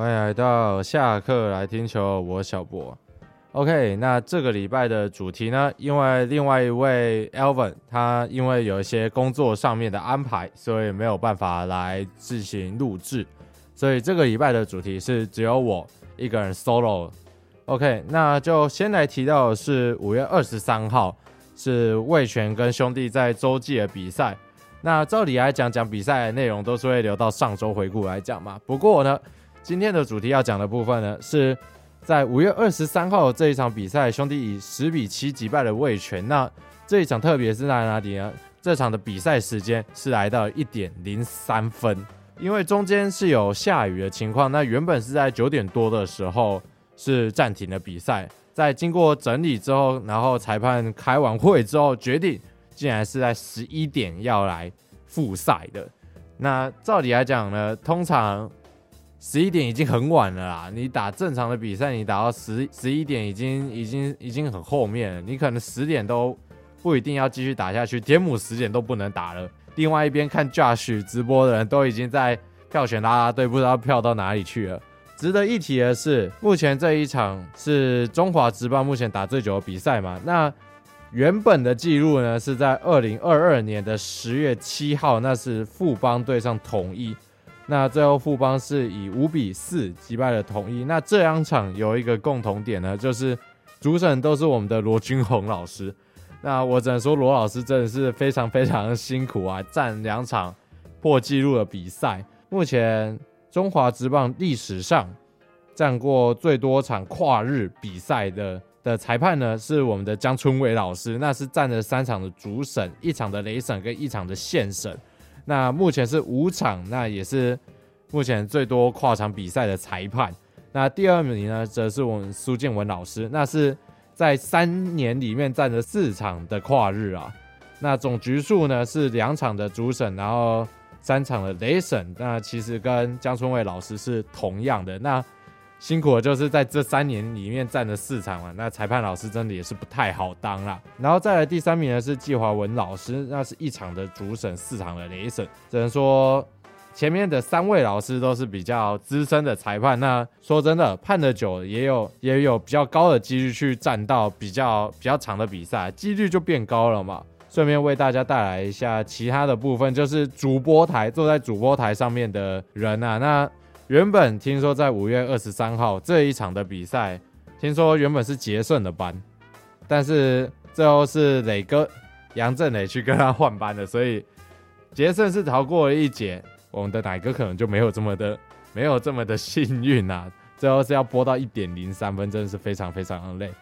欢迎来到下课来听球，我小博。OK，那这个礼拜的主题呢，因为另外一位 Alvin 他因为有一些工作上面的安排，所以没有办法来自行录制，所以这个礼拜的主题是只有我一个人 solo。OK，那就先来提到的是五月二十三号是魏全跟兄弟在洲际的比赛。那照理来讲，讲比赛的内容都是会留到上周回顾来讲嘛。不过呢，今天的主题要讲的部分呢，是在五月二十三号这一场比赛，兄弟以十比七击败了魏全。那这一场特别是在哪里呢？这场的比赛时间是来到一点零三分，因为中间是有下雨的情况。那原本是在九点多的时候是暂停了比赛，在经过整理之后，然后裁判开完会之后决定。竟然是在十一点要来复赛的，那照理来讲呢，通常十一点已经很晚了啦。你打正常的比赛，你打到十十一点已经已经已经很后面了。你可能十点都不一定要继续打下去，天母十点都不能打了。另外一边看 Josh 直播的人都已经在票选啦啦队，不知道票到哪里去了。值得一提的是，目前这一场是中华职棒目前打最久的比赛嘛？那原本的记录呢，是在二零二二年的十月七号，那是富邦对上统一，那最后富邦是以五比四击败了统一。那这两场有一个共同点呢，就是主审都是我们的罗君宏老师。那我只能说罗老师真的是非常非常辛苦啊，战两场破纪录的比赛。目前中华职棒历史上战过最多场跨日比赛的。的裁判呢，是我们的江春伟老师，那是占了三场的主审，一场的雷审跟一场的线审。那目前是五场，那也是目前最多跨场比赛的裁判。那第二名呢，则是我们苏建文老师，那是在三年里面占了四场的跨日啊。那总局数呢是两场的主审，然后三场的雷审。那其实跟江春伟老师是同样的。那辛苦的就是在这三年里面占了四场嘛，那裁判老师真的也是不太好当啦。然后再来第三名呢是季华文老师，那是一场的主审，四场的雷审。只能说前面的三位老师都是比较资深的裁判。那说真的，判得久也有也有比较高的几率去占到比较比较长的比赛，几率就变高了嘛。顺便为大家带来一下其他的部分，就是主播台坐在主播台上面的人啊，那。原本听说在五月二十三号这一场的比赛，听说原本是杰顺的班，但是最后是磊哥杨振磊去跟他换班的，所以杰顺是逃过了一劫。我们的奶哥可能就没有这么的没有这么的幸运啊，最后是要播到一点零三分，真的是非常非常的累。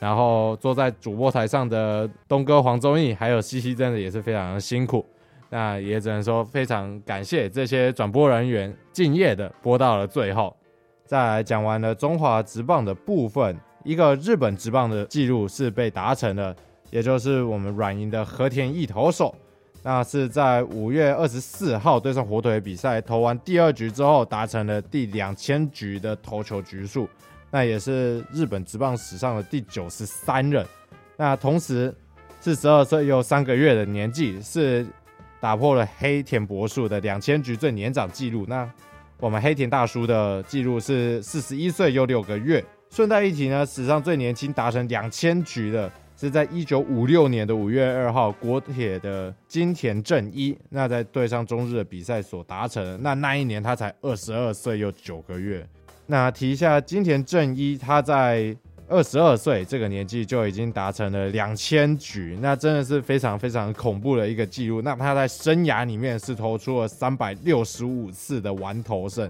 然后坐在主播台上的东哥黄忠义还有西西，真的也是非常的辛苦。那也只能说非常感谢这些转播人员敬业的播到了最后。再来讲完了中华职棒的部分，一个日本职棒的记录是被达成了，也就是我们软银的和田一投手，那是在五月二十四号对上火腿比赛投完第二局之后达成了第两千局的投球局数，那也是日本职棒史上的第九十三人。那同时四十二岁又三个月的年纪是。打破了黑田博树的两千局最年长纪录。那我们黑田大叔的纪录是四十一岁又六个月。顺带一提呢，史上最年轻达成两千局的是在一九五六年的五月二号，国铁的金田正一，那在对上中日的比赛所达成。那那一年他才二十二岁又九个月。那提一下金田正一，他在。二十二岁这个年纪就已经达成了两千局，那真的是非常非常恐怖的一个记录。那他在生涯里面是投出了三百六十五次的完投胜。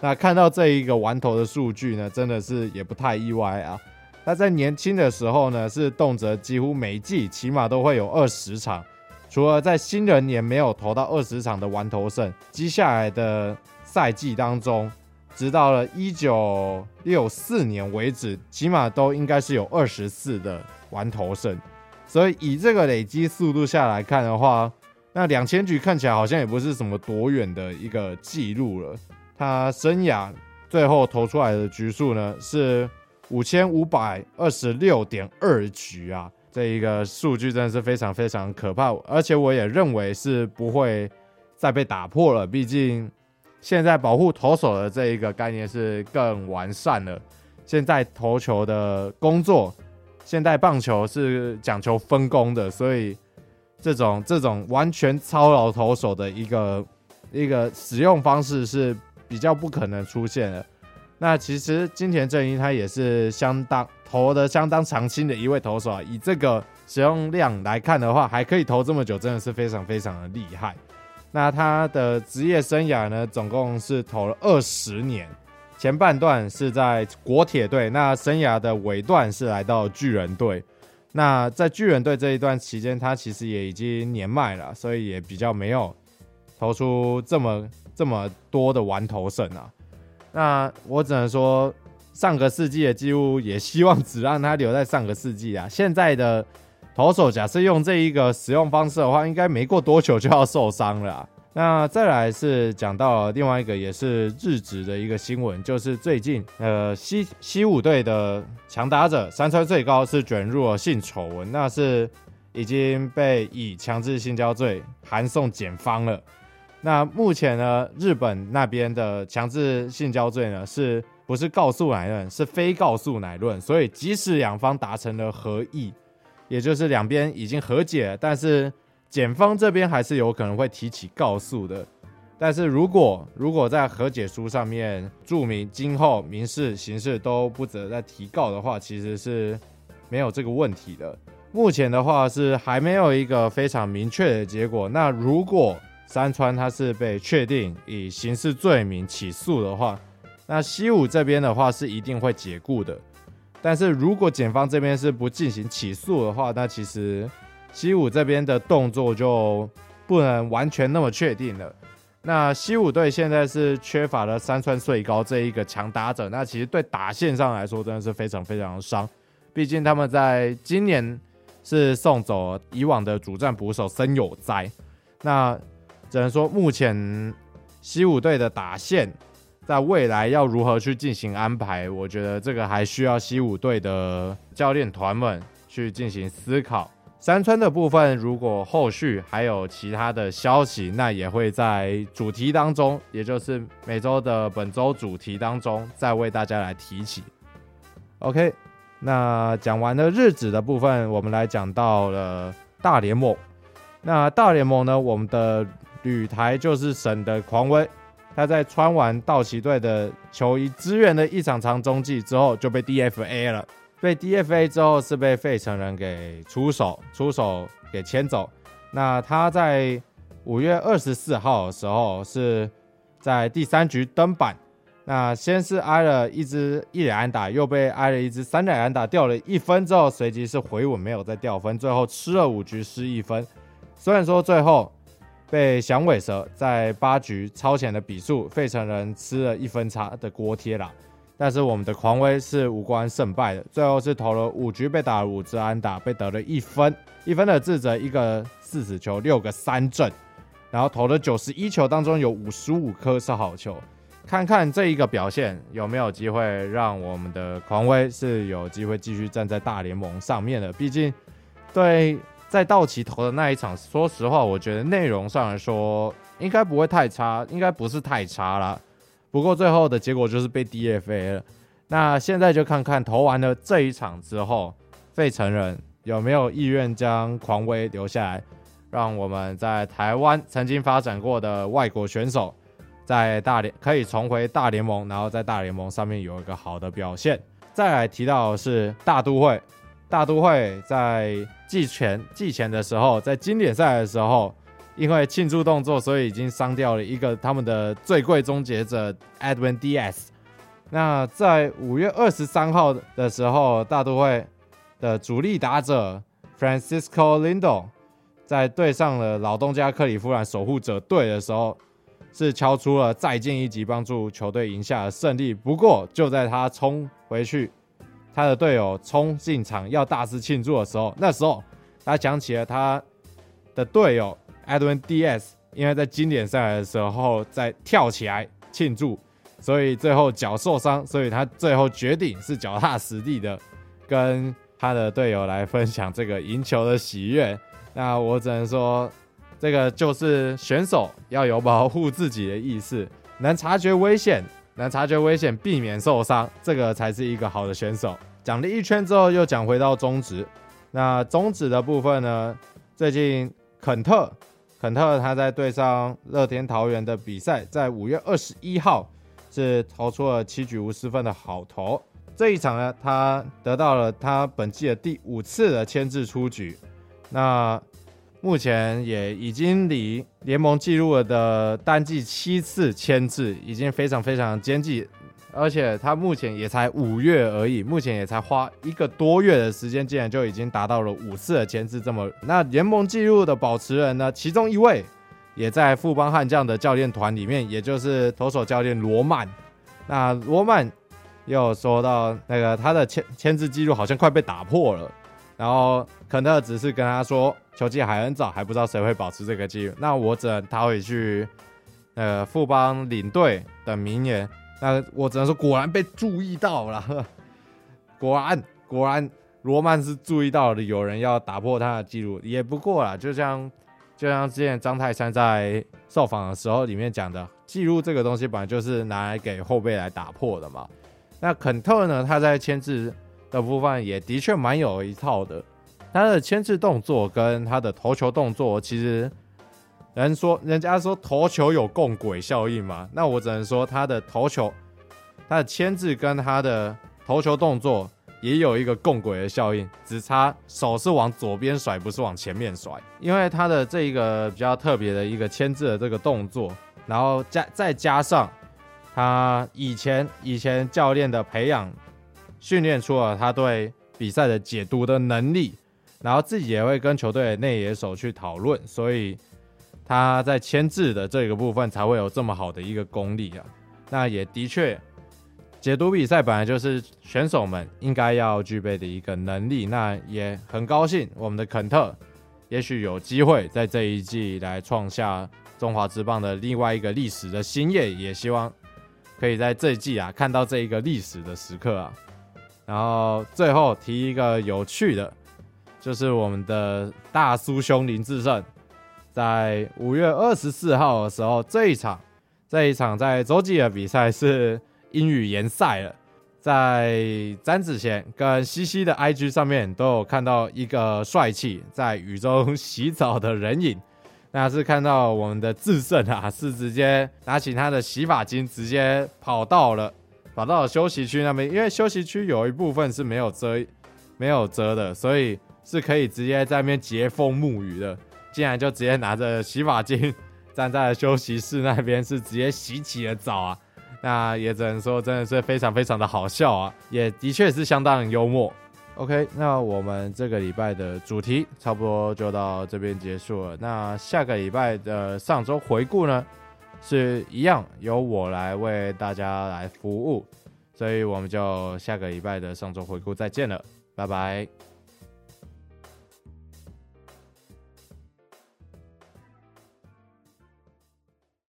那看到这一个完投的数据呢，真的是也不太意外啊。那在年轻的时候呢，是动辄几乎每季起码都会有二十场，除了在新人年没有投到二十场的完投胜，接下来的赛季当中。直到了一九六四年为止，起码都应该是有二十四的完投胜，所以以这个累积速度下来看的话，那两千局看起来好像也不是什么多远的一个记录了。他生涯最后投出来的局数呢是五千五百二十六点二局啊，这一个数据真的是非常非常可怕，而且我也认为是不会再被打破了，毕竟。现在保护投手的这一个概念是更完善了。现在投球的工作，现代棒球是讲求分工的，所以这种这种完全操劳投手的一个一个使用方式是比较不可能出现的。那其实金田正一他也是相当投的相当长青的一位投手啊，以这个使用量来看的话，还可以投这么久，真的是非常非常的厉害。那他的职业生涯呢，总共是投了二十年，前半段是在国铁队，那生涯的尾段是来到巨人队。那在巨人队这一段期间，他其实也已经年迈了，所以也比较没有投出这么这么多的完投胜啊。那我只能说，上个世纪的记录也希望只让他留在上个世纪啊。现在的。投手假设用这一个使用方式的话，应该没过多久就要受伤了。那再来是讲到另外一个也是日职的一个新闻，就是最近呃西西武队的强打者山川最高是卷入了性丑闻，那是已经被以强制性交罪函送检方了。那目前呢，日本那边的强制性交罪呢，是不是告诉乃论，是非告诉乃论，所以即使两方达成了合意。也就是两边已经和解，但是检方这边还是有可能会提起告诉的。但是如果如果在和解书上面注明今后民事、刑事都不得再提告的话，其实是没有这个问题的。目前的话是还没有一个非常明确的结果。那如果山川他是被确定以刑事罪名起诉的话，那西武这边的话是一定会解雇的。但是如果检方这边是不进行起诉的话，那其实西武这边的动作就不能完全那么确定了。那西武队现在是缺乏了三川穗高这一个强打者，那其实对打线上来说真的是非常非常的伤。毕竟他们在今年是送走以往的主战捕手森友哉，那只能说目前西武队的打线。在未来要如何去进行安排？我觉得这个还需要西武队的教练团们去进行思考。山川的部分，如果后续还有其他的消息，那也会在主题当中，也就是每周的本周主题当中，再为大家来提起。OK，那讲完了日子的部分，我们来讲到了大联盟。那大联盟呢，我们的旅台就是神的狂威。他在穿完道奇队的球衣支援了一场长中继之后，就被 DFA 了。被 DFA 之后是被费城人给出手，出手给牵走。那他在五月二十四号的时候是在第三局登板，那先是挨了一支一垒安打，又被挨了一支三垒安打，掉了一分之后，随即是回稳，没有再掉分，最后吃了五局失一分。虽然说最后。被响尾蛇在八局超前的比数，费城人吃了一分差的锅贴啦。但是我们的狂威是无关胜败的，最后是投了五局被打了五支安打，被得了一分，一分的自责，一个四死球，六个三振，然后投了九十一球当中有五十五颗是好球。看看这一个表现有没有机会让我们的狂威是有机会继续站在大联盟上面的，毕竟对。在道奇投的那一场，说实话，我觉得内容上来说应该不会太差，应该不是太差啦。不过最后的结果就是被 DFA 了。那现在就看看投完了这一场之后，费城人有没有意愿将狂威留下来，让我们在台湾曾经发展过的外国选手，在大联可以重回大联盟，然后在大联盟上面有一个好的表现。再来提到的是大都会。大都会在季前季前的时候，在经典赛的时候，因为庆祝动作，所以已经伤掉了一个他们的最贵终结者 Edwin Diaz。那在五月二十三号的时候，大都会的主力打者 Francisco Lindor 在对上了老东家克里夫兰守护者队的时候，是敲出了再见一击，帮助球队赢下了胜利。不过就在他冲回去。他的队友冲进场要大肆庆祝的时候，那时候他想起了他的队友 Edwin Diaz，因为在经典赛的时候在跳起来庆祝，所以最后脚受伤，所以他最后决定是脚踏实地的跟他的队友来分享这个赢球的喜悦。那我只能说，这个就是选手要有保护自己的意识。能察觉危险，能察觉危险，避免受伤，这个才是一个好的选手。讲了一圈之后，又讲回到中职。那中职的部分呢？最近肯特，肯特他在对上乐天桃园的比赛，在五月二十一号是投出了七局无失分的好投。这一场呢，他得到了他本季的第五次的牵制出局。那目前也已经离联盟纪录的单季七次签字，已经非常非常接近。而且他目前也才五月而已，目前也才花一个多月的时间，竟然就已经达到了五次的签字。这么，那联盟纪录的保持人呢？其中一位也在富邦悍将的教练团里面，也就是投手教练罗曼。那罗曼又说到，那个他的签签字记录好像快被打破了。然后肯特只是跟他说，球季还很早，还不知道谁会保持这个记录。那我只能他回去，呃，富邦领队的名言。那我只能说，果然被注意到了。果然，果然，罗曼是注意到了有人要打破他的记录，也不过啦，就像就像之前张泰山在受访的时候里面讲的，记录这个东西本来就是拿来给后辈来打破的嘛。那肯特呢，他在签字的部分也的确蛮有一套的，他的牵制动作跟他的投球动作其实。人说，人家说投球有共轨效应嘛，那我只能说他的投球，他的牵制跟他的投球动作也有一个共轨的效应，只差手是往左边甩，不是往前面甩。因为他的这一个比较特别的一个牵制的这个动作，然后加再加上他以前以前教练的培养训练出了他对比赛的解读的能力，然后自己也会跟球队内野手去讨论，所以。他在牵制的这个部分才会有这么好的一个功力啊，那也的确，解读比赛本来就是选手们应该要具备的一个能力。那也很高兴，我们的肯特也许有机会在这一季来创下中华之棒的另外一个历史的新页，也希望可以在这一季啊看到这一个历史的时刻啊。然后最后提一个有趣的，就是我们的大叔兄林志胜。在五月二十四号的时候，这一场这一场在洲际的比赛是英语联赛了。在詹子贤跟西西的 IG 上面都有看到一个帅气在雨中洗澡的人影，那是看到我们的智胜啊，是直接拿起他的洗发精，直接跑到了跑到休息区那边，因为休息区有一部分是没有遮没有遮的，所以是可以直接在那边接风沐雨的。竟然就直接拿着洗发精站在休息室那边，是直接洗起了澡啊！那也只能说真的是非常非常的好笑啊，也的确是相当幽默。OK，那我们这个礼拜的主题差不多就到这边结束了。那下个礼拜的上周回顾呢，是一样由我来为大家来服务，所以我们就下个礼拜的上周回顾再见了，拜拜。